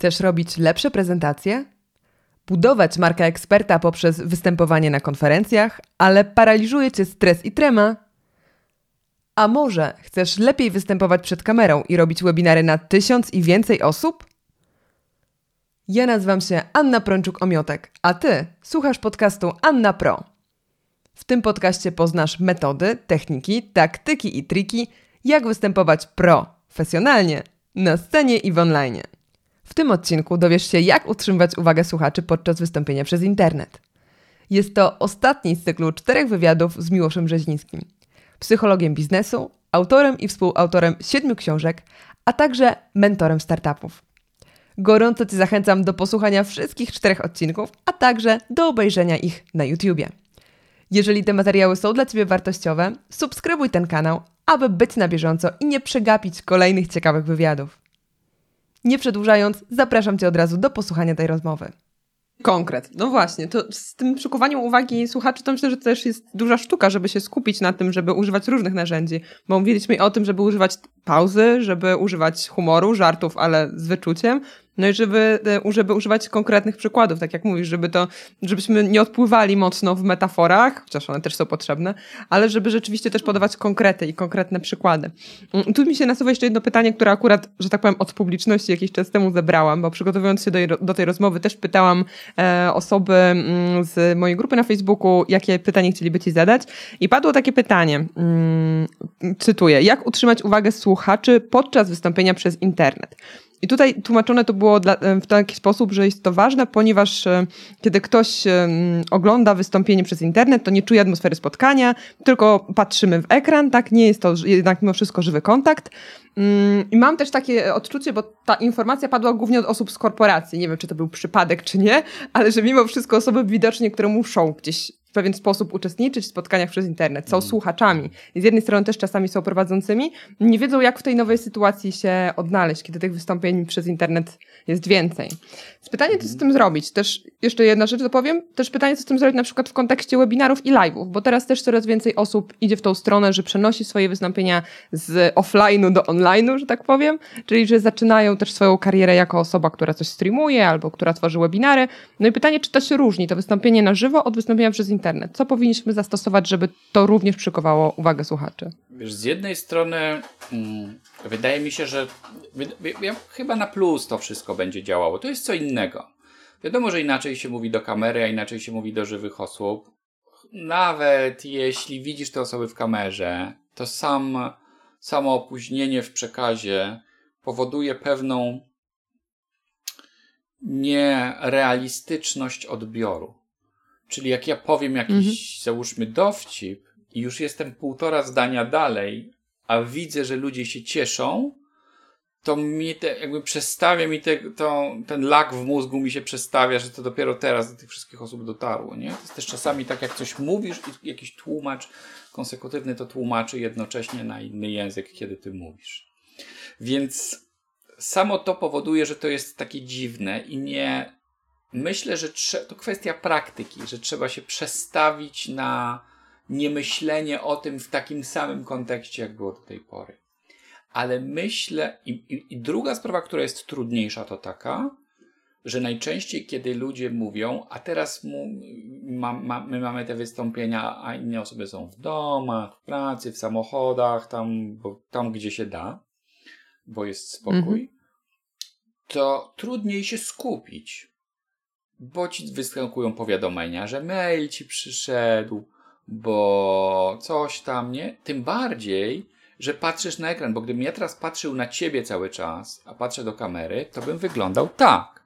Chcesz robić lepsze prezentacje? Budować markę eksperta poprzez występowanie na konferencjach, ale paraliżuje cię stres i trema? A może chcesz lepiej występować przed kamerą i robić webinary na tysiąc i więcej osób? Ja nazywam się Anna Prączuk-Omiotek, a ty słuchasz podcastu Anna Pro. W tym podcaście poznasz metody, techniki, taktyki i triki, jak występować profesjonalnie na scenie i w online. W tym odcinku dowiesz się, jak utrzymywać uwagę słuchaczy podczas wystąpienia przez internet. Jest to ostatni z cyklu czterech wywiadów z Miłoszem Rzeźnińskim, psychologiem biznesu, autorem i współautorem siedmiu książek, a także mentorem startupów. Gorąco Cię zachęcam do posłuchania wszystkich czterech odcinków, a także do obejrzenia ich na YouTubie. Jeżeli te materiały są dla Ciebie wartościowe, subskrybuj ten kanał, aby być na bieżąco i nie przegapić kolejnych ciekawych wywiadów. Nie przedłużając, zapraszam Cię od razu do posłuchania tej rozmowy. Konkret. No właśnie, to z tym przykuwaniem uwagi słuchaczy to myślę, że też jest duża sztuka, żeby się skupić na tym, żeby używać różnych narzędzi. Bo mówiliśmy o tym, żeby używać pauzy, żeby używać humoru, żartów, ale z wyczuciem, no i żeby, e, żeby używać konkretnych przykładów, tak jak mówisz, żeby to, żebyśmy nie odpływali mocno w metaforach, chociaż one też są potrzebne, ale żeby rzeczywiście też podawać konkrety i konkretne przykłady. Mm, tu mi się nasuwa jeszcze jedno pytanie, które akurat, że tak powiem, od publiczności jakiś czas temu zebrałam, bo przygotowując się do, do tej rozmowy też pytałam e, osoby mm, z mojej grupy na Facebooku, jakie pytanie chcieliby ci zadać i padło takie pytanie, mm, cytuję, jak utrzymać uwagę słuchaczy podczas wystąpienia przez internet? I tutaj tłumaczone to było dla, w taki sposób, że jest to ważne, ponieważ e, kiedy ktoś ogląda wystąpienie przez internet, to nie czuje atmosfery spotkania, tylko patrzymy w ekran, tak? Nie jest to jednak mimo wszystko żywy kontakt. Mm, I mam też takie odczucie, bo ta informacja padła głównie od osób z korporacji. Nie wiem, czy to był przypadek, czy nie, ale że mimo wszystko osoby widocznie, które muszą gdzieś w pewien sposób uczestniczyć w spotkaniach przez internet, są mm. słuchaczami i z jednej strony też czasami są prowadzącymi, nie wiedzą jak w tej nowej sytuacji się odnaleźć, kiedy tych wystąpień przez internet jest więcej. pytanie, co z tym zrobić? Też jeszcze jedna rzecz dopowiem, też pytanie, co z tym zrobić na przykład w kontekście webinarów i live'ów, bo teraz też coraz więcej osób idzie w tą stronę, że przenosi swoje wystąpienia z offline'u do online'u, że tak powiem, czyli że zaczynają też swoją karierę jako osoba, która coś streamuje albo która tworzy webinary. No i pytanie, czy to się różni, to wystąpienie na żywo od wystąpienia przez internet? Internet? Co powinniśmy zastosować, żeby to również przykowało uwagę słuchaczy? Wiesz, z jednej strony hmm, wydaje mi się, że ja, chyba na plus to wszystko będzie działało. To jest co innego. Wiadomo, że inaczej się mówi do kamery, a inaczej się mówi do żywych osób. Nawet jeśli widzisz te osoby w kamerze, to sam, samo opóźnienie w przekazie powoduje pewną nierealistyczność odbioru. Czyli jak ja powiem jakiś, mhm. załóżmy, dowcip i już jestem półtora zdania dalej, a widzę, że ludzie się cieszą, to mi te, jakby przestawia mi te, to, ten lak w mózgu mi się przestawia, że to dopiero teraz do tych wszystkich osób dotarło, nie? To jest też czasami tak, jak coś mówisz i jakiś tłumacz konsekutywny to tłumaczy jednocześnie na inny język, kiedy ty mówisz. Więc samo to powoduje, że to jest takie dziwne i nie, myślę, że to kwestia praktyki, że trzeba się przestawić na niemyślenie o tym w takim samym kontekście, jak było do tej pory. Ale myślę, i, i, i druga sprawa, która jest trudniejsza, to taka, że najczęściej, kiedy ludzie mówią, a teraz mu, ma, ma, my mamy te wystąpienia, a inne osoby są w domach, w pracy, w samochodach, tam, bo, tam gdzie się da, bo jest spokój, mhm. to trudniej się skupić bo ci wyskakują powiadomienia, że mail ci przyszedł, bo coś tam, nie? Tym bardziej, że patrzysz na ekran, bo gdybym ja teraz patrzył na ciebie cały czas, a patrzę do kamery, to bym wyglądał tak.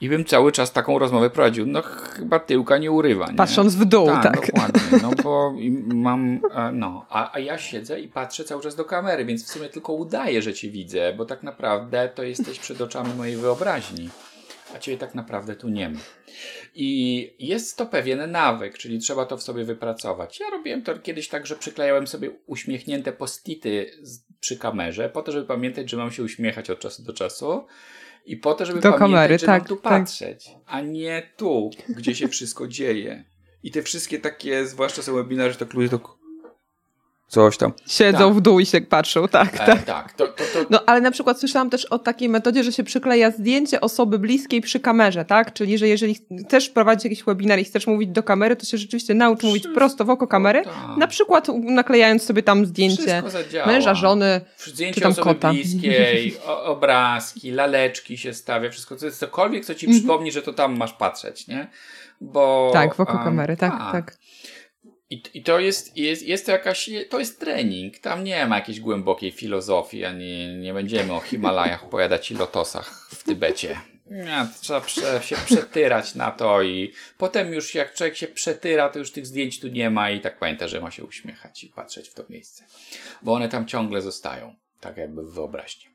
I bym cały czas taką rozmowę prowadził. No chyba tyłka nie urywa. Nie? Patrząc w dół, tak. tak. Dokładnie. No bo mam, e, no, a, a ja siedzę i patrzę cały czas do kamery, więc w sumie tylko udaję, że cię widzę, bo tak naprawdę to jesteś przed oczami mojej wyobraźni a ciebie tak naprawdę tu nie ma. I jest to pewien nawyk, czyli trzeba to w sobie wypracować. Ja robiłem to kiedyś tak, że przyklejałem sobie uśmiechnięte postity przy kamerze, po to, żeby pamiętać, że mam się uśmiechać od czasu do czasu. I po to, żeby do pamiętać, kamery, że tak, mam tu tak. patrzeć, a nie tu, gdzie się wszystko dzieje. I te wszystkie takie, zwłaszcza są webinary, że to ludzie to coś tam. Siedzą tak. w dół i się patrzą, tak. E, tak. tak. To, to, to... No ale na przykład słyszałam też o takiej metodzie, że się przykleja zdjęcie osoby bliskiej przy kamerze, tak? Czyli, że jeżeli chcesz prowadzić jakiś webinar i chcesz mówić do kamery, to się rzeczywiście naucz mówić prosto w oko kamery, tak. na przykład naklejając sobie tam zdjęcie męża, żony, zdjęcie czy tam osoby kota. bliskiej, obrazki, laleczki się stawia, wszystko, to jest cokolwiek, co ci mhm. przypomni, że to tam masz patrzeć, nie? Bo, tak, w oko um, kamery, tak, a, tak. I, I to jest, jest, jest to jakaś, to jest trening. Tam nie ma jakiejś głębokiej filozofii, ani nie będziemy o Himalajach opowiadać i lotosach w Tybecie. Nie, trzeba prze, się przetyrać na to i potem już jak człowiek się przetyra, to już tych zdjęć tu nie ma i tak pamięta, że ma się uśmiechać i patrzeć w to miejsce. Bo one tam ciągle zostają, tak jakby w wyobraźni.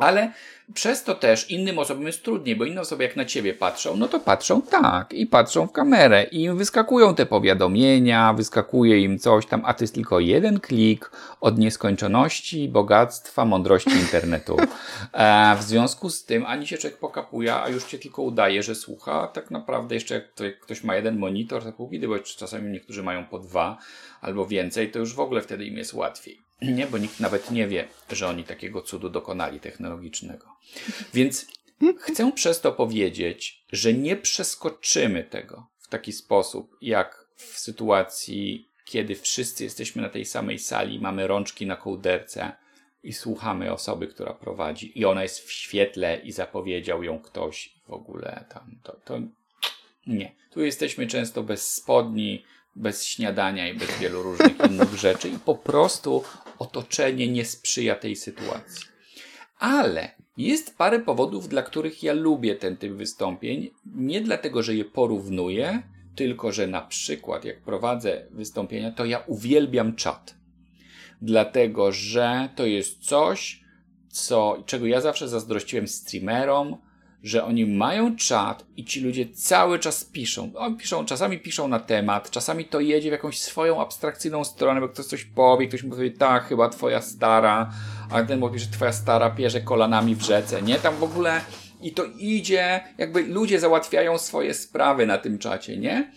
Ale przez to też innym osobom jest trudniej, bo inne osoby jak na ciebie patrzą, no to patrzą tak i patrzą w kamerę i im wyskakują te powiadomienia, wyskakuje im coś tam, a to jest tylko jeden klik od nieskończoności, bogactwa, mądrości internetu. E, w związku z tym ani się człowiek pokapuje, a już cię tylko udaje, że słucha. Tak naprawdę jeszcze jak, to, jak ktoś ma jeden monitor, to pół biedy, bo czasami niektórzy mają po dwa albo więcej, to już w ogóle wtedy im jest łatwiej. Nie, bo nikt nawet nie wie, że oni takiego cudu dokonali technologicznego. Więc chcę przez to powiedzieć, że nie przeskoczymy tego w taki sposób, jak w sytuacji, kiedy wszyscy jesteśmy na tej samej sali, mamy rączki na kołderce i słuchamy osoby, która prowadzi, i ona jest w świetle i zapowiedział ją ktoś w ogóle tam. To, to nie. Tu jesteśmy często bez spodni, bez śniadania i bez wielu różnych innych rzeczy i po prostu otoczenie nie sprzyja tej sytuacji. Ale jest parę powodów, dla których ja lubię ten typ wystąpień. Nie dlatego, że je porównuję, tylko że na przykład jak prowadzę wystąpienia, to ja uwielbiam czat. Dlatego, że to jest coś, co, czego ja zawsze zazdrościłem streamerom, że oni mają czat i ci ludzie cały czas piszą. Oni piszą, czasami piszą na temat, czasami to jedzie w jakąś swoją abstrakcyjną stronę, bo ktoś coś powie, ktoś mówi, tak, chyba twoja stara, a ten mówi, że twoja stara pierze kolanami w rzece, nie? Tam w ogóle i to idzie, jakby ludzie załatwiają swoje sprawy na tym czacie, nie?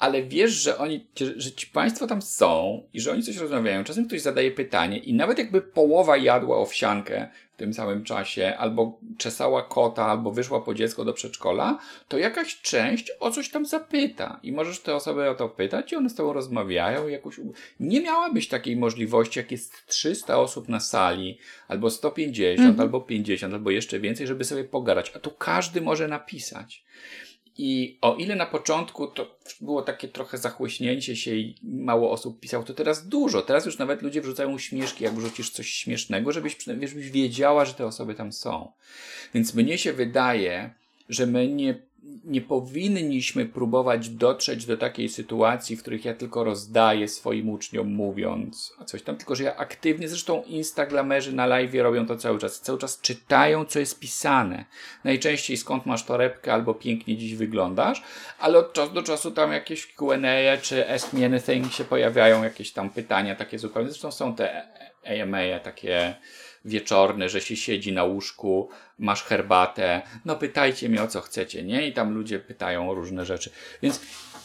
ale wiesz, że oni, że ci państwo tam są i że oni coś rozmawiają. Czasem ktoś zadaje pytanie i nawet jakby połowa jadła owsiankę tym samym czasie, albo czesała kota, albo wyszła po dziecko do przedszkola, to jakaś część o coś tam zapyta i możesz te osoby o to pytać i one z tobą rozmawiają jakoś... Nie miałabyś takiej możliwości, jak jest 300 osób na sali, albo 150, mhm. albo 50, albo jeszcze więcej, żeby sobie pogadać, a tu każdy może napisać. I o ile na początku to było takie trochę zachłyśnięcie się i mało osób pisało, to teraz dużo. Teraz już nawet ludzie wrzucają śmieszki, jak wrzucisz coś śmiesznego, żebyś, żebyś wiedziała, że te osoby tam są. Więc mnie się wydaje, że my nie nie powinniśmy próbować dotrzeć do takiej sytuacji, w których ja tylko rozdaję swoim uczniom mówiąc a coś tam, tylko że ja aktywnie, zresztą instaglamerzy na live robią to cały czas, cały czas czytają, co jest pisane. Najczęściej skąd masz torebkę albo pięknie dziś wyglądasz, ale od czasu do czasu tam jakieś Q&A czy Ask Me Anything się pojawiają, jakieś tam pytania takie zupełnie, zresztą są te AMA takie wieczorne, że się siedzi na łóżku, masz herbatę, no pytajcie mnie o co chcecie, nie? I tam ludzie pytają o różne rzeczy. Więc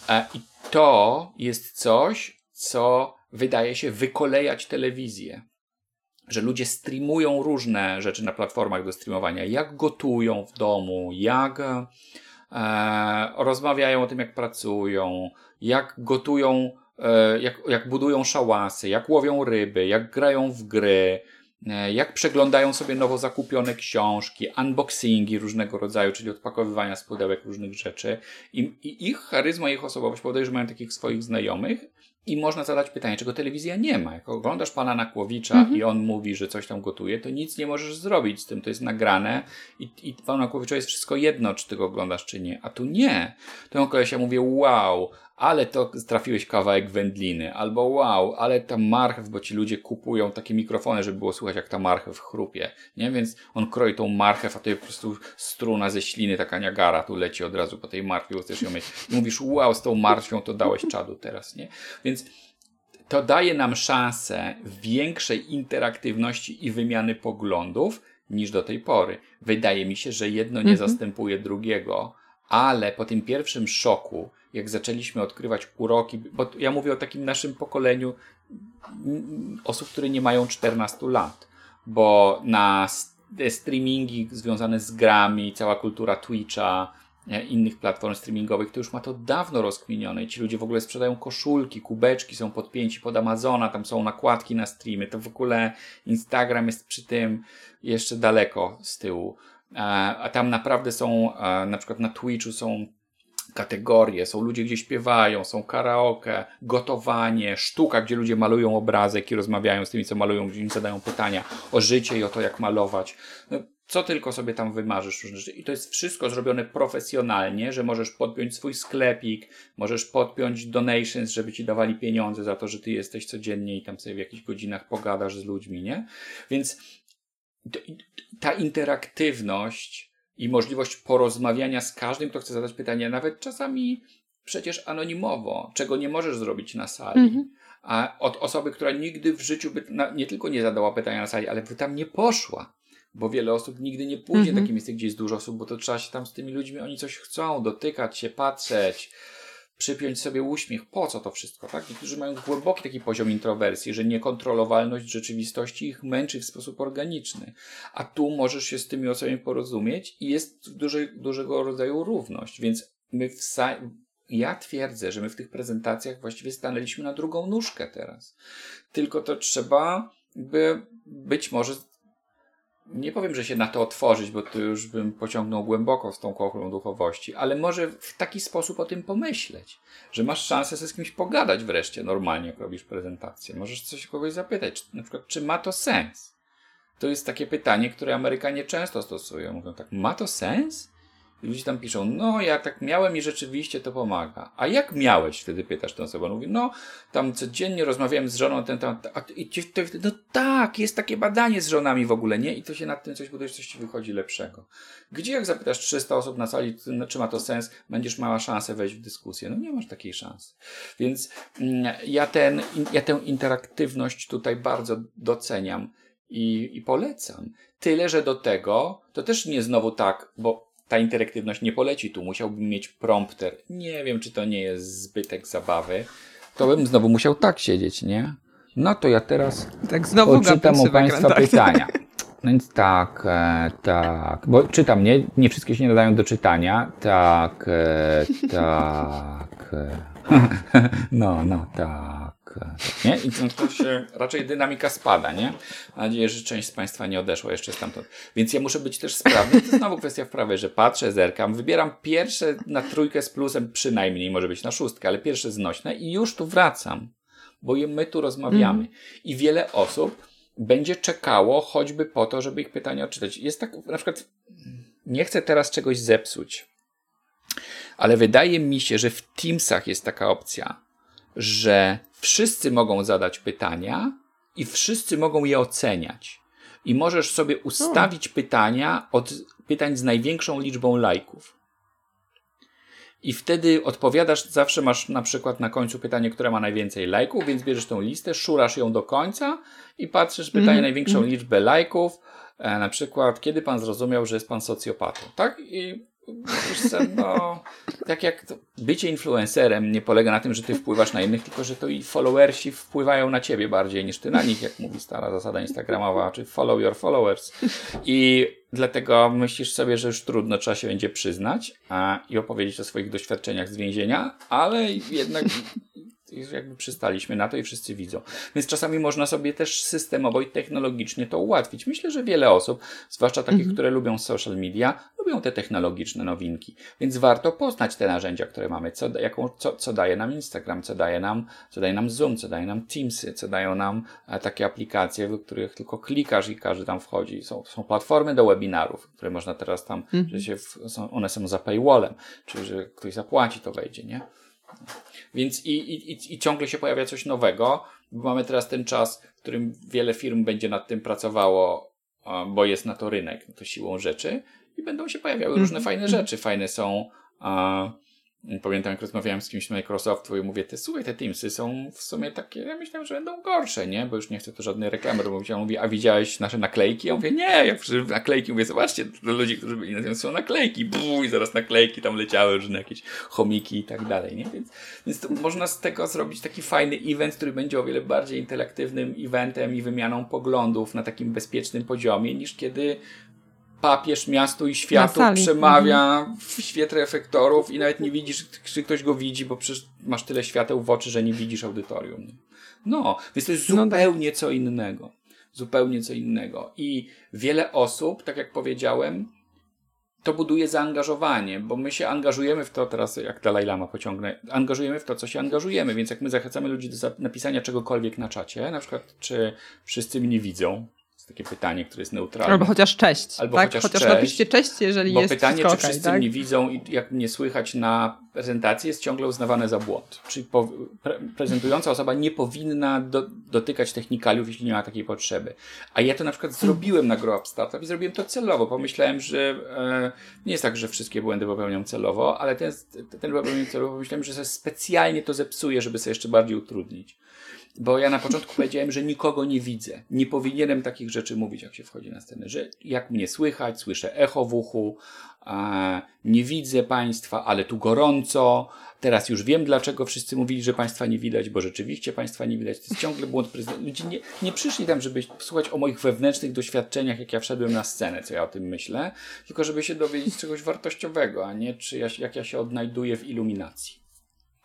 e, i to jest coś, co wydaje się wykolejać telewizję. Że ludzie streamują różne rzeczy na platformach do streamowania, jak gotują w domu, jak e, rozmawiają o tym, jak pracują, jak gotują, e, jak, jak budują szałasy, jak łowią ryby, jak grają w gry, jak przeglądają sobie nowo zakupione książki, unboxingi różnego rodzaju, czyli odpakowywania z pudełek różnych rzeczy. I, I, ich charyzma, ich osobowość powoduje, że mają takich swoich znajomych i można zadać pytanie, czego telewizja nie ma. Jak oglądasz pana Nakłowicza mhm. i on mówi, że coś tam gotuje, to nic nie możesz zrobić z tym, to jest nagrane i, i panu Nakłowicza jest wszystko jedno, czy ty go oglądasz, czy nie. A tu nie. To ja mówię, wow, ale to trafiłeś kawałek wędliny, albo wow, ale ta marchew, bo ci ludzie kupują takie mikrofony, żeby było słychać jak ta marchew chrupie, nie? Więc on kroi tą marchew, a to jest po prostu struna ze śliny, taka niagara tu leci od razu po tej marchwie, bo chcesz ją mieć. I mówisz, wow, z tą marchwią to dałeś czadu teraz, nie? Więc to daje nam szansę większej interaktywności i wymiany poglądów niż do tej pory. Wydaje mi się, że jedno nie mhm. zastępuje drugiego, ale po tym pierwszym szoku, jak zaczęliśmy odkrywać uroki, bo ja mówię o takim naszym pokoleniu osób, które nie mają 14 lat, bo na streamingi związane z grami, cała kultura Twitcha, e, innych platform streamingowych, to już ma to dawno rozkminione i ci ludzie w ogóle sprzedają koszulki, kubeczki, są podpięci pod Amazona, tam są nakładki na streamy, to w ogóle Instagram jest przy tym jeszcze daleko z tyłu. E, a tam naprawdę są, e, na przykład na Twitchu są kategorie, są ludzie, gdzie śpiewają, są karaoke, gotowanie, sztuka, gdzie ludzie malują obrazek i rozmawiają z tymi, co malują, gdzie im zadają pytania o życie i o to, jak malować. No, co tylko sobie tam wymarzysz różne rzeczy. I to jest wszystko zrobione profesjonalnie, że możesz podpiąć swój sklepik, możesz podpiąć donations, żeby ci dawali pieniądze za to, że ty jesteś codziennie i tam sobie w jakichś godzinach pogadasz z ludźmi, nie? Więc ta interaktywność i możliwość porozmawiania z każdym, kto chce zadać pytanie, nawet czasami przecież anonimowo, czego nie możesz zrobić na sali. Mhm. A od osoby, która nigdy w życiu by nie tylko nie zadała pytania na sali, ale by tam nie poszła. Bo wiele osób nigdy nie pójdzie mhm. w takie miejsce, gdzie jest dużo osób, bo to trzeba się tam z tymi ludźmi, oni coś chcą, dotykać się, patrzeć, przypiąć sobie uśmiech. Po co to wszystko, tak? Niektórzy mają głęboki taki poziom introwersji, że niekontrolowalność rzeczywistości ich męczy w sposób organiczny. A tu możesz się z tymi osobami porozumieć i jest duży, dużego rodzaju równość. Więc my w ja twierdzę, że my w tych prezentacjach właściwie stanęliśmy na drugą nóżkę teraz. Tylko to trzeba by być może nie powiem, że się na to otworzyć, bo to już bym pociągnął głęboko z tą kochą duchowości, ale może w taki sposób o tym pomyśleć, że masz szansę ze z kimś pogadać wreszcie normalnie, jak robisz prezentację. Możesz coś kogoś zapytać, czy, na przykład, czy ma to sens? To jest takie pytanie, które Amerykanie często stosują. Mówią tak, ma to sens? Ludzie tam piszą, no ja tak miałem i rzeczywiście to pomaga. A jak miałeś? Wtedy pytasz tę osobę. Mówi, no tam codziennie rozmawiałem z żoną ten temat. A i to, no tak, jest takie badanie z żonami w ogóle, nie? I to się nad tym coś budujesz, coś ci wychodzi lepszego. Gdzie jak zapytasz 300 osób na sali, czy ma to sens, będziesz miała szansę wejść w dyskusję. No nie masz takiej szansy. Więc mm, ja, ten, ja tę interaktywność tutaj bardzo doceniam i, i polecam. Tyle, że do tego, to też nie znowu tak, bo ta interaktywność nie poleci tu, musiałbym mieć prompter. Nie wiem, czy to nie jest zbytek zabawy. To bym znowu musiał tak siedzieć, nie? No to ja teraz tak znowu czytam u Państwa tak. pytania. No więc tak, e, tak, bo czytam, nie? Nie wszystkie się nie nadają do czytania. Tak, e, tak. E. no, no, tak nie? I to się raczej dynamika spada, nie? Mam nadzieję, że część z Państwa nie odeszła jeszcze stamtąd. Więc ja muszę być też sprawny. To znowu kwestia wprawy, że patrzę, zerkam, wybieram pierwsze na trójkę z plusem, przynajmniej może być na szóstkę, ale pierwsze znośne i już tu wracam, bo my tu rozmawiamy. Mm. I wiele osób będzie czekało choćby po to, żeby ich pytania odczytać. Jest tak, na przykład, nie chcę teraz czegoś zepsuć, ale wydaje mi się, że w Teamsach jest taka opcja, że wszyscy mogą zadać pytania i wszyscy mogą je oceniać. I możesz sobie ustawić pytania od pytań z największą liczbą lajków. I wtedy odpowiadasz, zawsze masz na przykład na końcu pytanie, które ma najwięcej lajków, więc bierzesz tą listę, szurasz ją do końca i patrzysz pytanie mm -hmm. największą mm -hmm. liczbę lajków. E, na przykład, kiedy pan zrozumiał, że jest pan socjopatą, tak? I no, tak jak to, bycie influencerem nie polega na tym, że ty wpływasz na innych, tylko że to i followersi wpływają na ciebie bardziej niż ty na nich, jak mówi stara zasada instagramowa, czy follow your followers. I dlatego myślisz sobie, że już trudno trzeba się będzie przyznać a, i opowiedzieć o swoich doświadczeniach z więzienia, ale jednak jakby przystaliśmy na to i wszyscy widzą. Więc czasami można sobie też systemowo i technologicznie to ułatwić. Myślę, że wiele osób, zwłaszcza takich, mhm. które lubią social media, lubią te technologiczne nowinki. Więc warto poznać te narzędzia, które mamy, co, jaką, co, co daje nam Instagram, co daje nam, co daje nam Zoom, co daje nam Teamsy, co dają nam e, takie aplikacje, w których tylko klikasz i każdy tam wchodzi. Są, są platformy do webinarów, które można teraz tam, mhm. że się w, są, one są za paywallem, czyli że ktoś zapłaci, to wejdzie, nie? Więc i, i, i ciągle się pojawia coś nowego, bo mamy teraz ten czas, w którym wiele firm będzie nad tym pracowało, bo jest na to rynek, to siłą rzeczy i będą się pojawiały różne mm -hmm. fajne rzeczy. Fajne są Pamiętam, jak rozmawiałem z kimś z Microsoftu i mówię, te, słuchaj, te Teamsy są w sumie takie, ja myślałem, że będą gorsze, nie? Bo już nie chcę tu żadnej reklamy robić. Ja mówię, a widziałeś nasze naklejki? Ja mówię, nie, jak naklejki, mówię, zobaczcie, do ludzi, którzy byli na tym, są naklejki, Buu, i zaraz naklejki, tam leciały różne jakieś chomiki i tak dalej, nie? Więc, więc można z tego zrobić taki fajny event, który będzie o wiele bardziej interaktywnym eventem i wymianą poglądów na takim bezpiecznym poziomie, niż kiedy papież miastu i światu przemawia mhm. w świetle efektorów i nawet nie widzisz, czy ktoś go widzi, bo przecież masz tyle świateł w oczy, że nie widzisz audytorium. No, więc to jest no tak. zupełnie co innego. Zupełnie co innego. I wiele osób, tak jak powiedziałem, to buduje zaangażowanie, bo my się angażujemy w to, teraz jak Dalai Lama pociągnę, angażujemy w to, co się angażujemy, więc jak my zachęcamy ludzi do napisania czegokolwiek na czacie, na przykład czy wszyscy mnie widzą, takie pytanie, które jest neutralne. Albo chociaż cześć. Albo tak? chociaż, chociaż cześć, napiszcie cześć, jeżeli bo jest pytanie, czy wszyscy tak? mnie widzą i jak mnie słychać na prezentacji jest ciągle uznawane za błąd. Czyli po, pre, prezentująca osoba nie powinna do, dotykać technikaliów, jeśli nie ma takiej potrzeby. A ja to na przykład zrobiłem na Grow Up Startup i zrobiłem to celowo. Pomyślałem, że e, nie jest tak, że wszystkie błędy popełniam celowo, ale ten, ten popełniam celowo pomyślałem, że sobie specjalnie to zepsuję, żeby sobie jeszcze bardziej utrudnić. Bo ja na początku powiedziałem, że nikogo nie widzę. Nie powinienem takich rzeczy mówić, jak się wchodzi na scenę. Że jak mnie słychać, słyszę echo w uchu, nie widzę państwa, ale tu gorąco. Teraz już wiem, dlaczego wszyscy mówili, że państwa nie widać, bo rzeczywiście państwa nie widać. To jest ciągle błąd prezydenta. Ludzie nie, nie przyszli tam, żeby słuchać o moich wewnętrznych doświadczeniach, jak ja wszedłem na scenę, co ja o tym myślę, tylko żeby się dowiedzieć czegoś wartościowego, a nie czy ja, jak ja się odnajduję w iluminacji.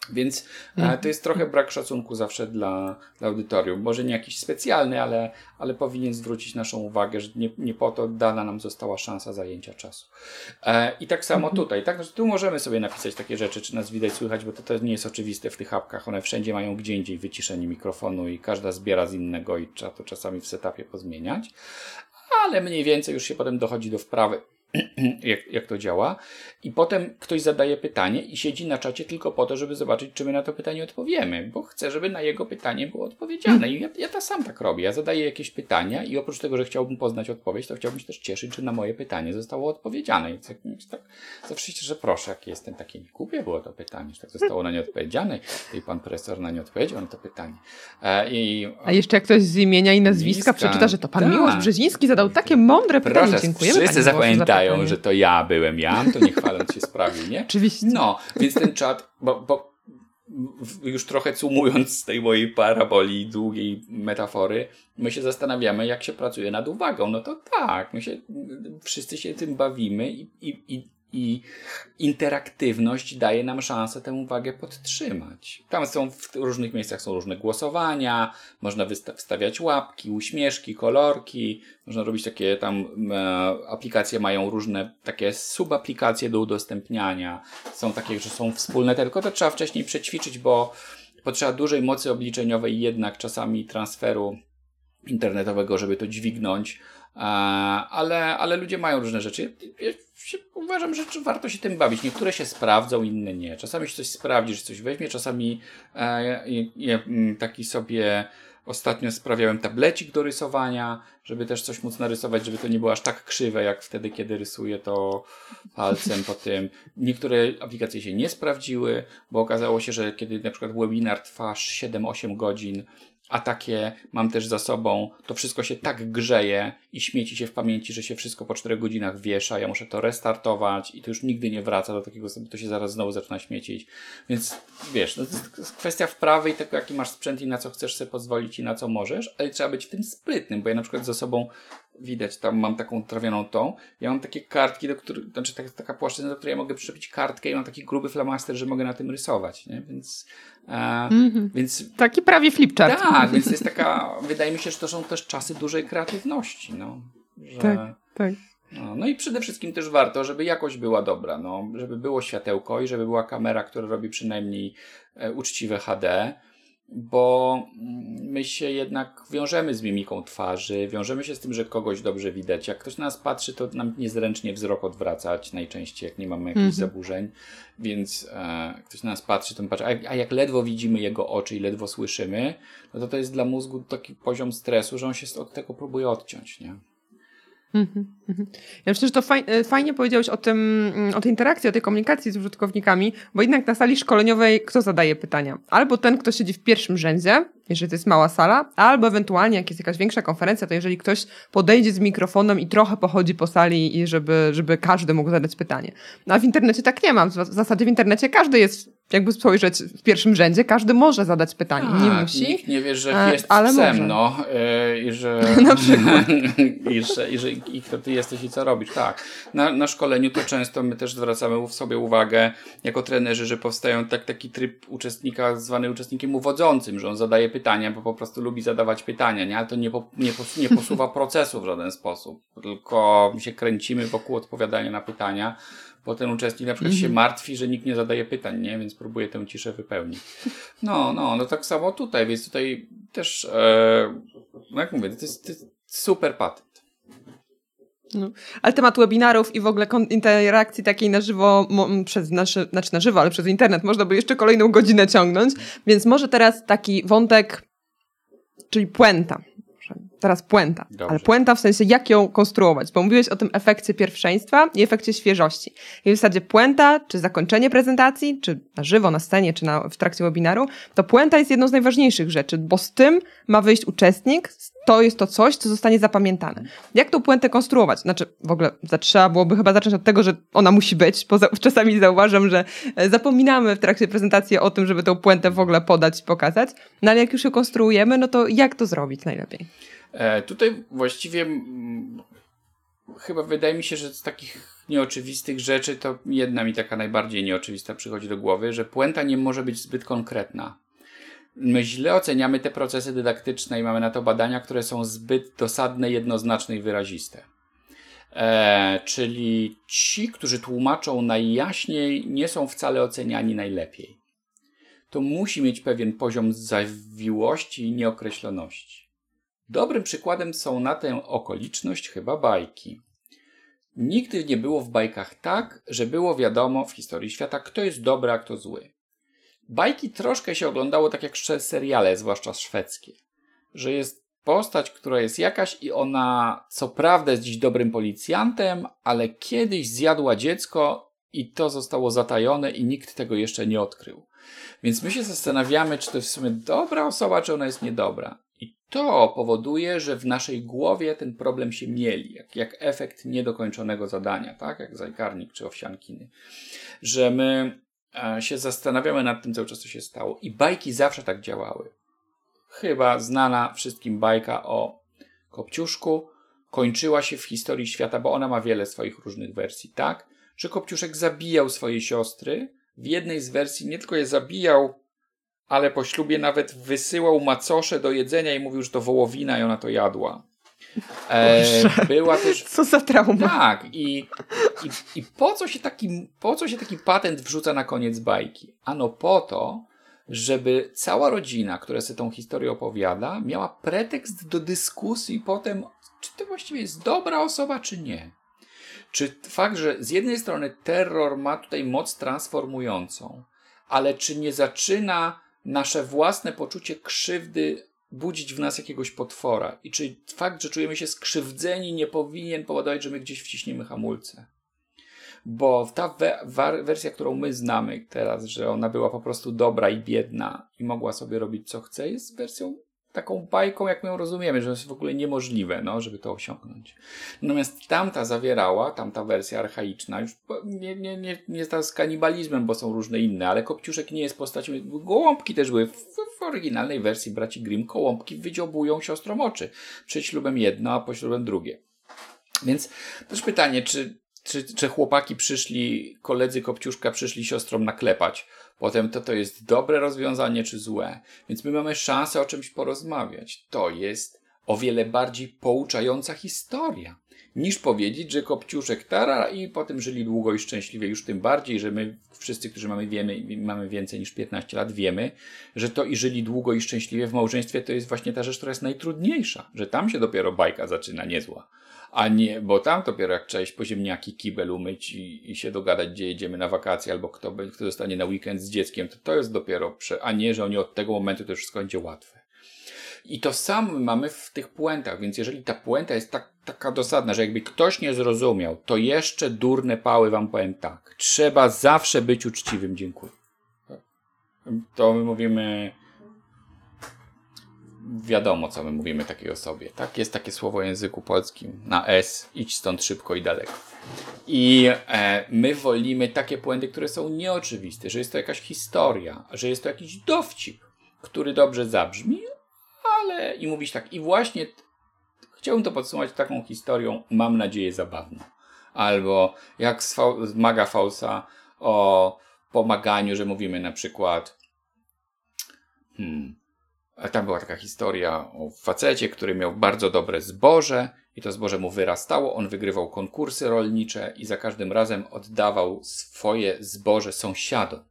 Więc e, to jest trochę brak szacunku zawsze dla, dla audytorium. Może nie jakiś specjalny, ale, ale powinien zwrócić naszą uwagę, że nie, nie po to dana nam została szansa zajęcia czasu. E, I tak samo mhm. tutaj. Tak, znaczy tu możemy sobie napisać takie rzeczy, czy nas widać, słychać, bo to, to nie jest oczywiste w tych apkach. One wszędzie mają gdzie indziej wyciszenie mikrofonu i każda zbiera z innego i trzeba to czasami w setupie pozmieniać. Ale mniej więcej już się potem dochodzi do wprawy jak, jak to działa. I potem ktoś zadaje pytanie i siedzi na czacie tylko po to, żeby zobaczyć, czy my na to pytanie odpowiemy, bo chcę, żeby na jego pytanie było odpowiedziane. I ja, ja to sam tak robię. Ja zadaję jakieś pytania i oprócz tego, że chciałbym poznać odpowiedź, to chciałbym się też cieszyć, czy na moje pytanie zostało odpowiedziane. I tak, tak zawsze się, że proszę, jak jestem takie głupie było to pytanie, że tak zostało na nie odpowiedziane i pan profesor na nie odpowiedział na to pytanie. E, i, A jeszcze jak ktoś z imienia i nazwiska przeczyta, że to pan tak. Miłosz Brzeziński zadał takie mądre pytanie. Proszę, Dziękujemy. Wszyscy zapamiętają, że to ja byłem ja, to nie chwaląc się sprawił, nie? Oczywiście. No, więc ten czat, bo, bo już trochę cumując z tej mojej paraboli długiej metafory, my się zastanawiamy, jak się pracuje nad uwagą. No to tak, my się, wszyscy się tym bawimy i, i, i i interaktywność daje nam szansę tę uwagę podtrzymać. Tam są w różnych miejscach są różne głosowania, można wstawiać łapki, uśmieszki, kolorki, można robić takie tam e, aplikacje mają różne takie subaplikacje do udostępniania. Są takie, że są wspólne, tylko to trzeba wcześniej przećwiczyć, bo potrzeba dużej mocy obliczeniowej jednak czasami transferu internetowego, żeby to dźwignąć ale, ale ludzie mają różne rzeczy. Ja uważam, że warto się tym bawić. Niektóre się sprawdzą, inne nie. Czasami się coś sprawdzi, że coś weźmie, czasami e, ja, taki sobie ostatnio sprawiałem tablecik do rysowania, żeby też coś móc narysować, żeby to nie było aż tak krzywe, jak wtedy, kiedy rysuję to palcem po tym. Niektóre aplikacje się nie sprawdziły, bo okazało się, że kiedy na przykład webinar trwa 7-8 godzin, a takie mam też za sobą, to wszystko się tak grzeje i śmieci się w pamięci, że się wszystko po 4 godzinach wiesza, ja muszę to restartować i to już nigdy nie wraca do takiego, to się zaraz znowu zaczyna śmiecić. Więc wiesz, no to jest kwestia wprawy i tego, jaki masz sprzęt i na co chcesz sobie pozwolić i na co możesz, ale trzeba być w tym sprytnym, bo ja na przykład za sobą widać, tam mam taką trawioną tą. Ja mam takie kartki, do których, znaczy taka, taka płaszczyzna, do której ja mogę przyczepić kartkę i mam taki gruby flamaster, że mogę na tym rysować, nie? Więc, e, mm-hmm. więc... Taki prawie flipchart. Tak, więc jest taka, wydaje mi się, że to są też czasy dużej kreatywności, no. Że, tak, tak. No, no i przede wszystkim też warto, żeby jakość była dobra, no, żeby było światełko i żeby była kamera, która robi przynajmniej e, uczciwe HD, bo my się jednak wiążemy z mimiką twarzy, wiążemy się z tym, że kogoś dobrze widać. Jak ktoś na nas patrzy, to nam niezręcznie wzrok odwracać, najczęściej jak nie mamy jakichś mm -hmm. zaburzeń, więc e, ktoś na nas patrzy, to patrzy, a, a, jak ledwo widzimy jego oczy i ledwo słyszymy, no to to jest dla mózgu taki poziom stresu, że on się od tego próbuje odciąć, nie? Mhm, mhm. Ja myślę, że to fajnie, fajnie powiedziałeś o tym, mm, o tej interakcji, o tej komunikacji z użytkownikami, bo jednak na sali szkoleniowej kto zadaje pytania? Albo ten, kto siedzi w pierwszym rzędzie, jeżeli to jest mała sala, albo ewentualnie jak jest jakaś większa konferencja, to jeżeli ktoś podejdzie z mikrofonem i trochę pochodzi po sali i żeby, żeby każdy mógł zadać pytanie. No a w internecie tak nie ma. W zasadzie w internecie każdy jest, jakby spojrzeć w pierwszym rzędzie, każdy może zadać pytanie. A, nie tak, musi. Nikt nie wie, że e, jest ale psem, może. no. Yy, I że... Na przykład. I, że, i, że, I kto ty jesteś i co robisz. Tak. Na, na szkoleniu to często my też zwracamy w sobie uwagę jako trenerzy, że powstają tak, taki tryb uczestnika zwany uczestnikiem uwodzącym, że on zadaje pytanie pytania, bo po prostu lubi zadawać pytania, nie? Ale to nie, po, nie, pos, nie posuwa procesu w żaden sposób, tylko się kręcimy wokół odpowiadania na pytania, bo ten uczestnik na przykład mm -hmm. się mhm. martwi, że nikt nie zadaje pytań, nie? Więc próbuje tę ciszę wypełnić. No, no, no tak samo tutaj, więc tutaj też, e, no jak mówię, to jest, to jest super patent. No. Ale temat webinarów i w ogóle interakcji takiej na żywo, przez nasze, znaczy na żywo, ale przez internet można by jeszcze kolejną godzinę ciągnąć, więc może teraz taki wątek, czyli puenta teraz puenta. Dobrze. Ale puenta w sensie, jak ją konstruować, bo mówiłeś o tym efekcie pierwszeństwa i efekcie świeżości. I w zasadzie puenta, czy zakończenie prezentacji, czy na żywo, na scenie, czy na, w trakcie webinaru, to puenta jest jedną z najważniejszych rzeczy, bo z tym ma wyjść uczestnik, to jest to coś, co zostanie zapamiętane. Jak tą puentę konstruować? Znaczy, w ogóle trzeba byłoby chyba zacząć od tego, że ona musi być, bo czasami zauważam, że e, zapominamy w trakcie prezentacji o tym, żeby tą puentę w ogóle podać, pokazać, no ale jak już ją konstruujemy, no to jak to zrobić najlepiej? E, tutaj właściwie m, chyba wydaje mi się, że z takich nieoczywistych rzeczy to jedna mi taka najbardziej nieoczywista przychodzi do głowy, że puenta nie może być zbyt konkretna. My źle oceniamy te procesy dydaktyczne i mamy na to badania, które są zbyt dosadne, jednoznaczne i wyraziste. E, czyli ci, którzy tłumaczą najjaśniej, nie są wcale oceniani najlepiej. To musi mieć pewien poziom zawiłości i nieokreśloności. Dobrym przykładem są na tę okoliczność chyba bajki. Nigdy nie było w bajkach tak, że było wiadomo w historii świata, kto jest dobry, a kto zły. Bajki troszkę się oglądało tak jak seriale, zwłaszcza szwedzkie. Że jest postać, która jest jakaś i ona co prawda jest dziś dobrym policjantem, ale kiedyś zjadła dziecko i to zostało zatajone i nikt tego jeszcze nie odkrył. Więc my się zastanawiamy, czy to jest w sumie dobra osoba, czy ona jest niedobra. To powoduje, że w naszej głowie ten problem się mieli, jak, jak efekt niedokończonego zadania, tak? Jak zajkarnik czy owsiankiny. Że my e, się zastanawiamy nad tym cały czas, co się stało. I bajki zawsze tak działały. Chyba znana wszystkim bajka o Kopciuszku kończyła się w historii świata, bo ona ma wiele swoich różnych wersji, tak? Że Kopciuszek zabijał swoje siostry. W jednej z wersji nie tylko je zabijał, ale po ślubie nawet wysyłał macosze do jedzenia i mówił, że to wołowina i ona to jadła. E, była też. Co za trauma. Tak, i, i, i po, co się taki, po co się taki patent wrzuca na koniec bajki? Ano po to, żeby cała rodzina, która sobie tą historię opowiada, miała pretekst do dyskusji potem, czy to właściwie jest dobra osoba, czy nie. Czy fakt, że z jednej strony terror ma tutaj moc transformującą, ale czy nie zaczyna nasze własne poczucie krzywdy budzić w nas jakiegoś potwora. I czy fakt, że czujemy się skrzywdzeni, nie powinien powodować, że my gdzieś wciśniemy hamulce. Bo ta we wersja, którą my znamy teraz, że ona była po prostu dobra i biedna i mogła sobie robić co chce, jest wersją taką bajką, jak my ją rozumiemy, że jest w ogóle niemożliwe, no, żeby to osiągnąć. Natomiast tamta zawierała, tamta wersja archaiczna, już nie, nie, nie, nie jest z kanibalizmem, bo są różne inne, ale Kopciuszek nie jest postacią, gołąbki też były w, w oryginalnej wersji braci Grimm, gołąbki wydziobują siostrom oczy. Przed ślubem jedno, a po ślubem drugie. Więc też pytanie, czy, czy, czy chłopaki przyszli, koledzy Kopciuszka przyszli siostrom naklepać, Potem to to jest dobre rozwiązanie czy złe. Więc my mamy szansę o czymś porozmawiać. To jest o wiele bardziej pouczająca historia niż powiedzieć, że Kopciuszek tara i potem żyli długo i szczęśliwie. Już tym bardziej, że my wszyscy, którzy mamy, wiemy, mamy więcej niż 15 lat, wiemy, że to i żyli długo i szczęśliwie w małżeństwie to jest właśnie ta rzecz, która jest najtrudniejsza. Że tam się dopiero bajka zaczyna niezła a nie, bo tam dopiero jak trzeba iść po ziemniaki, kibel umyć i, i się dogadać, gdzie jedziemy na wakacje, albo kto, kto zostanie na weekend z dzieckiem, to to jest dopiero, prze, a nie, że oni od tego momentu to wszystko będzie łatwe. I to samo mamy w tych puentach, więc jeżeli ta puenta jest tak, taka dosadna, że jakby ktoś nie zrozumiał, to jeszcze durne pały wam powiem tak. Trzeba zawsze być uczciwym. Dziękuję. To my mówimy wiadomo, co my mówimy takiej osobie. Tak? Jest takie słowo w języku polskim na S, idź stąd szybko i daleko. I e, my wolimy takie błędy, które są nieoczywiste, że jest to jakaś historia, że jest to jakiś dowcip, który dobrze zabrzmi, ale i mówić tak. I właśnie chciałbym to podsumować taką historią, mam nadzieję, zabawną. Albo jak z, z Maga Fausa o pomaganiu, że mówimy na przykład hmm, tam była taka historia o facecie, który miał bardzo dobre zboże i to zboże mu wyrastało. On wygrywał konkursy rolnicze i za każdym razem oddawał swoje zboże sąsiadom.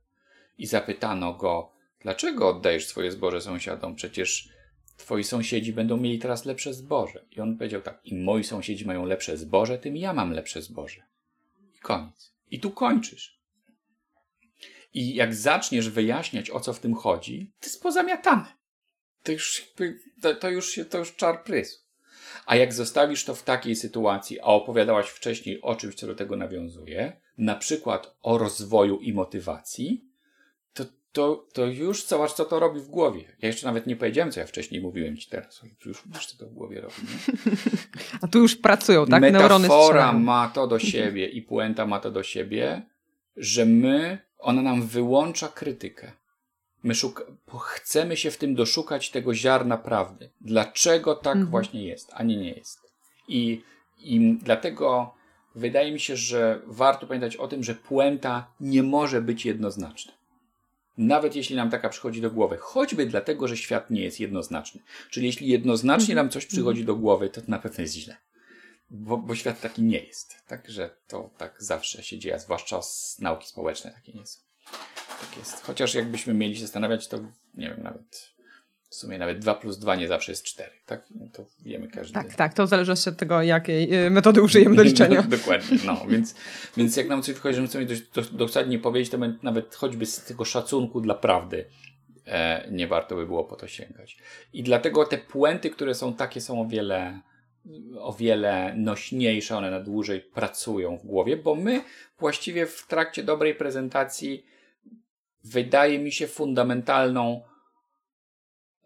I zapytano go, dlaczego oddajesz swoje zboże sąsiadom? Przecież twoi sąsiedzi będą mieli teraz lepsze zboże. I on powiedział tak, im moi sąsiedzi mają lepsze zboże, tym ja mam lepsze zboże. I koniec. I tu kończysz. I jak zaczniesz wyjaśniać, o co w tym chodzi, to jest pozamiatane to już, to, to już, to już czar prysł. A jak zostawisz to w takiej sytuacji, a opowiadałaś wcześniej o czymś, co do tego nawiązuje, na przykład o rozwoju i motywacji, to, to, to już zobacz, co to robi w głowie. Ja jeszcze nawet nie powiedziałem, co ja wcześniej mówiłem ci teraz. Już wiesz, co to w głowie robi. Nie? A tu już pracują, tak? Metafora ma to do siebie i puenta ma to do siebie, że my, ona nam wyłącza krytykę. My szuka, chcemy się w tym doszukać tego ziarna prawdy. Dlaczego tak mhm. właśnie jest, a nie nie jest. I, I dlatego wydaje mi się, że warto pamiętać o tym, że puenta nie może być jednoznaczna. Nawet jeśli nam taka przychodzi do głowy, choćby dlatego, że świat nie jest jednoznaczny. Czyli jeśli jednoznacznie mhm. nam coś przychodzi do głowy, to na pewno jest źle. Bo, bo świat taki nie jest. Także to tak zawsze się dzieje, zwłaszcza z nauki społeczne takie nie są tak jest. Chociaż jakbyśmy mieli się zastanawiać, to nie wiem, nawet w sumie nawet 2 plus 2 nie zawsze jest 4, tak? No to wiemy każdy. Tak, tak, to zależy od tego, jakiej y, metody użyjemy do liczenia. Dokładnie, no, więc, więc jak nam coś wychodzi, że my chcemy dość dokładnie powiedzieć, to nawet choćby z tego szacunku dla prawdy e, nie warto by było po to sięgać. I dlatego te puenty, które są takie, są o wiele o wiele nośniejsze, one na dłużej pracują w głowie, bo my właściwie w trakcie dobrej prezentacji wydaje mi się fundamentalną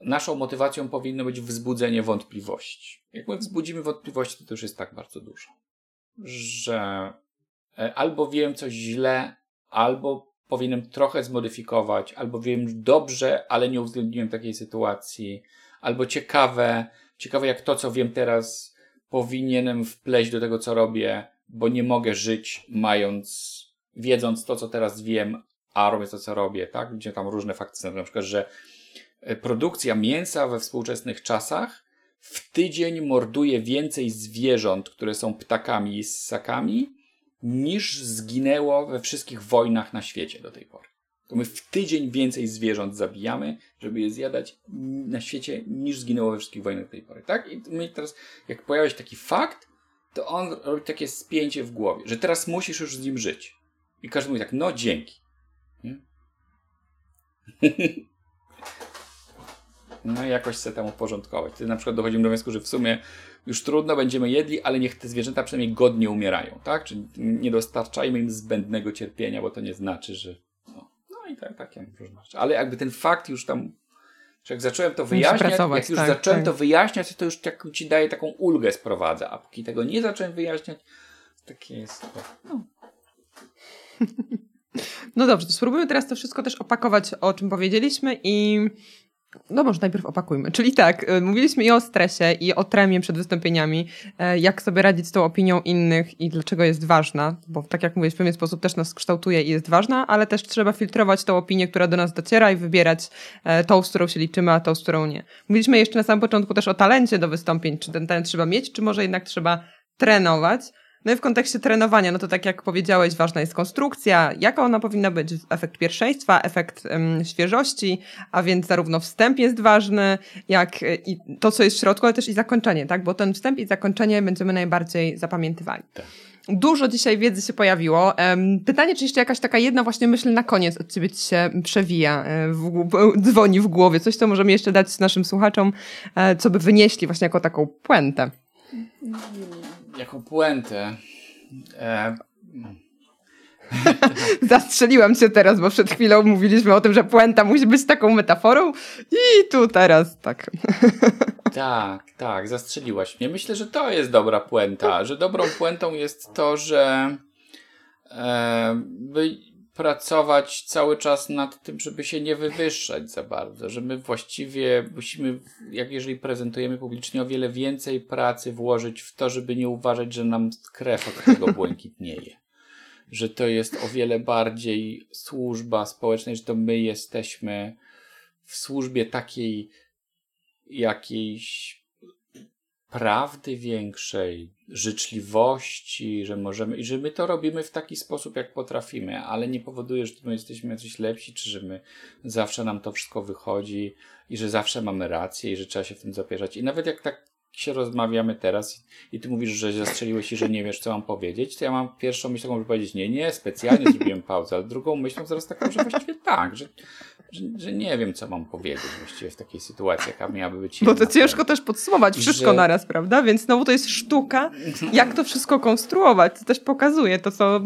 naszą motywacją powinno być wzbudzenie wątpliwości. Jak my wzbudzimy wątpliwości, to, to już jest tak bardzo dużo, że e, albo wiem coś źle, albo powinienem trochę zmodyfikować, albo wiem dobrze, ale nie uwzględniłem takiej sytuacji, albo ciekawe, ciekawe jak to, co wiem teraz, powinienem wpleść do tego, co robię, bo nie mogę żyć mając, wiedząc to, co teraz wiem, a robię to, co robię, tak? Gdzie tam różne fakty są, na przykład, że e, produkcja mięsa we współczesnych czasach w tydzień morduje więcej zwierząt, które są ptakami i ssakami, niż zginęło we wszystkich wojnach na świecie do tej pory. To my w tydzień więcej zwierząt zabijamy, żeby je zjadać na świecie, niż zginęło we wszystkich wojnach do tej pory. Tak? I my teraz, jak pojawia się taki fakt, to on robi takie spięcie w głowie, że teraz musisz już z nim żyć. I każdy mówi tak, no dzięki. No i jakoś się tam uporządkować. Wtedy na przykład dochodzimy do wniosku, że w sumie już trudno, będziemy jedli, ale niech te zwierzęta przynajmniej godnie umierają, tak? Czyli nie dostarczajmy im zbędnego cierpienia, bo to nie znaczy, że... No, no i tak, takie różne rzeczy. Ale jakby ten fakt już tam... Że jak zacząłem to wyjaśniać, jak już tak, zacząłem tak. to wyjaśniać, to już tak ci daje taką ulgę sprowadza, a póki tego nie zacząłem wyjaśniać, takie jest... No. No dobrze, to spróbujmy teraz to wszystko też opakować, o czym powiedzieliśmy i no może najpierw opakujmy. Czyli tak, y, mówiliśmy i o stresie, i o tremie przed wystąpieniami, e, jak sobie radzić z tą opinią innych i dlaczego jest ważna, bo tak jak mówię, w pewien sposób też nas kształtuje i jest ważna, ale też trzeba filtrować tą opinię, która do nas dociera i wybierać e, tą, z którą się liczymy, a tą, z którą nie. Mówiliśmy jeszcze na samym początku też o talencie do wystąpień, czy ten talent trzeba mieć, czy może jednak trzeba trenować. No i w kontekście trenowania, no to tak jak powiedziałeś, ważna jest konstrukcja, jaka ona powinna być, efekt pierwszeństwa, efekt um, świeżości, a więc zarówno wstęp jest ważny, jak e, i to, co jest w środku, ale też i zakończenie, tak? Bo ten wstęp i zakończenie będziemy najbardziej zapamiętywali. Tak. Dużo dzisiaj wiedzy się pojawiło. Pytanie, czy jeszcze jakaś taka jedna właśnie myśl na koniec od ciebie ci się przewija, e, w, dzwoni w głowie. Coś, co możemy jeszcze dać naszym słuchaczom, e, co by wynieśli właśnie jako taką puentę. Jako puentę. E... Zastrzeliłam się teraz, bo przed chwilą mówiliśmy o tym, że puenta musi być taką metaforą i tu teraz tak. Tak, tak, zastrzeliłaś mnie. Myślę, że to jest dobra puenta, że dobrą puentą jest to, że e, by pracować cały czas nad tym, żeby się nie wywyższać za bardzo, że my właściwie musimy, jak jeżeli prezentujemy publicznie, o wiele więcej pracy włożyć w to, żeby nie uważać, że nam krew od tego błękitnieje. Że to jest o wiele bardziej służba społecznej, że to my jesteśmy w służbie takiej jakiejś prawdy większej, życzliwości, że możemy i że my to robimy w taki sposób, jak potrafimy, ale nie powoduje, że my jesteśmy jacyś lepsi, czy że my zawsze nam to wszystko wychodzi i że zawsze mamy rację i że trzeba się w tym zapierzać. I nawet jak tak się rozmawiamy teraz i ty mówisz, że zastrzeliłeś i że nie wiesz, co mam powiedzieć, to ja mam pierwszą myśl taką, żeby powiedzieć nie, nie, specjalnie zrobiłem pauzę, ale drugą myślą zaraz taką, że właściwie tak, że że, że, nie wiem, co mam powiedzieć właściwie w takiej sytuacji, jaka miałaby być. Bo to ciężko też podsumować wszystko że... naraz, prawda? Więc znowu to jest sztuka, jak to wszystko konstruować. To też pokazuje to, co...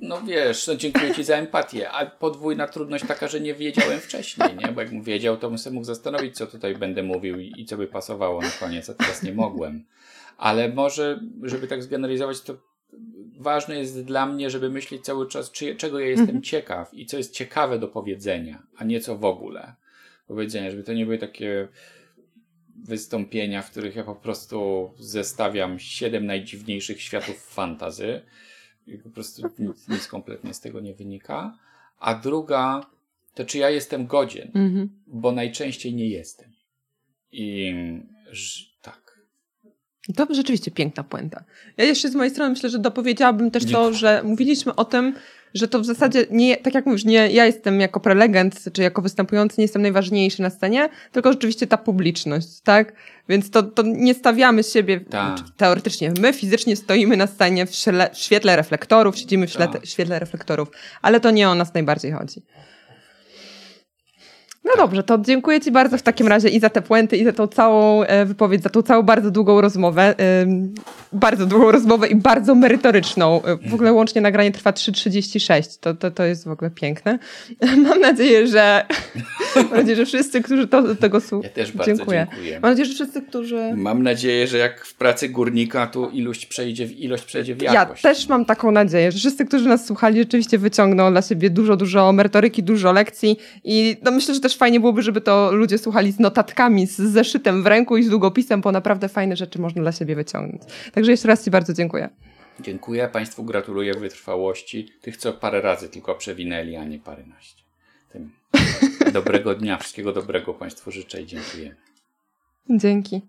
No wiesz, no dziękuję ci za empatię, a podwójna trudność taka, że nie wiedziałem wcześniej, nie? Bo jakbym wiedział, to bym sobie mógł zastanowić, co tutaj będę mówił i, i co by pasowało na koniec, a teraz nie mogłem. Ale może, żeby tak zgeneralizować, to ważne jest dla mnie, żeby myśleć cały czas, czy, czego ja jestem mhm. ciekaw i co jest ciekawe do powiedzenia, a nie co w ogóle powiedzenia, żeby to nie były takie wystąpienia, w których ja po prostu zestawiam siedem najdziwniejszych światów fantazy i po prostu nic, nic kompletnie z tego nie wynika. A druga, to czy ja jestem godzien, mhm. bo najczęściej nie jestem. I to rzeczywiście piękna puenta. Ja jeszcze z mojej strony myślę, że dopowiedziałabym też to, że mówiliśmy o tym, że to w zasadzie nie, tak jak mówisz, nie ja jestem jako prelegent, czy jako występujący nie jestem najważniejszy na scenie, tylko rzeczywiście ta publiczność, tak? Więc to, to nie stawiamy siebie, Ta. teoretycznie, my fizycznie stoimy na scenie w, szle, w świetle reflektorów, siedzimy w świetle, w świetle reflektorów, ale to nie o nas najbardziej chodzi. No dobrze, to dziękuję Ci bardzo w takim razie i za te puenty, i za tą całą e, wypowiedź, za tą całą bardzo długą rozmowę. Bardzo długą rozmowę i bardzo merytoryczną. E, w ogóle łącznie nagranie trwa 3.36. To, to, to jest w ogóle piękne. Mam nadzieję, że mam nadzieję, że wszyscy, którzy to, tego słuchają. Ja też bardzo dziękuję. dziękuję. Mam nadzieję, że wszyscy, którzy. Mam nadzieję, że jak w pracy górnika, to ilość przejdzie w ilość przejdzie w jakość. Ja też mam taką nadzieję, że wszyscy, którzy nas słuchali, rzeczywiście wyciągną dla siebie dużo, dużo merytoryki, dużo lekcji. I no myślę, że też fajnie byłoby, żeby to ludzie słuchali z notatkami, z zeszytem w ręku i z długopisem, bo naprawdę fajne rzeczy można dla siebie wyciągnąć. Także jeszcze raz Ci bardzo dziękuję. Dziękuję Państwu, gratuluję wytrwałości. Tych, co parę razy tylko przewinęli, a nie paręnaście. Tym. Dobrego dnia, wszystkiego dobrego Państwu życzę i dziękuję. Dzięki.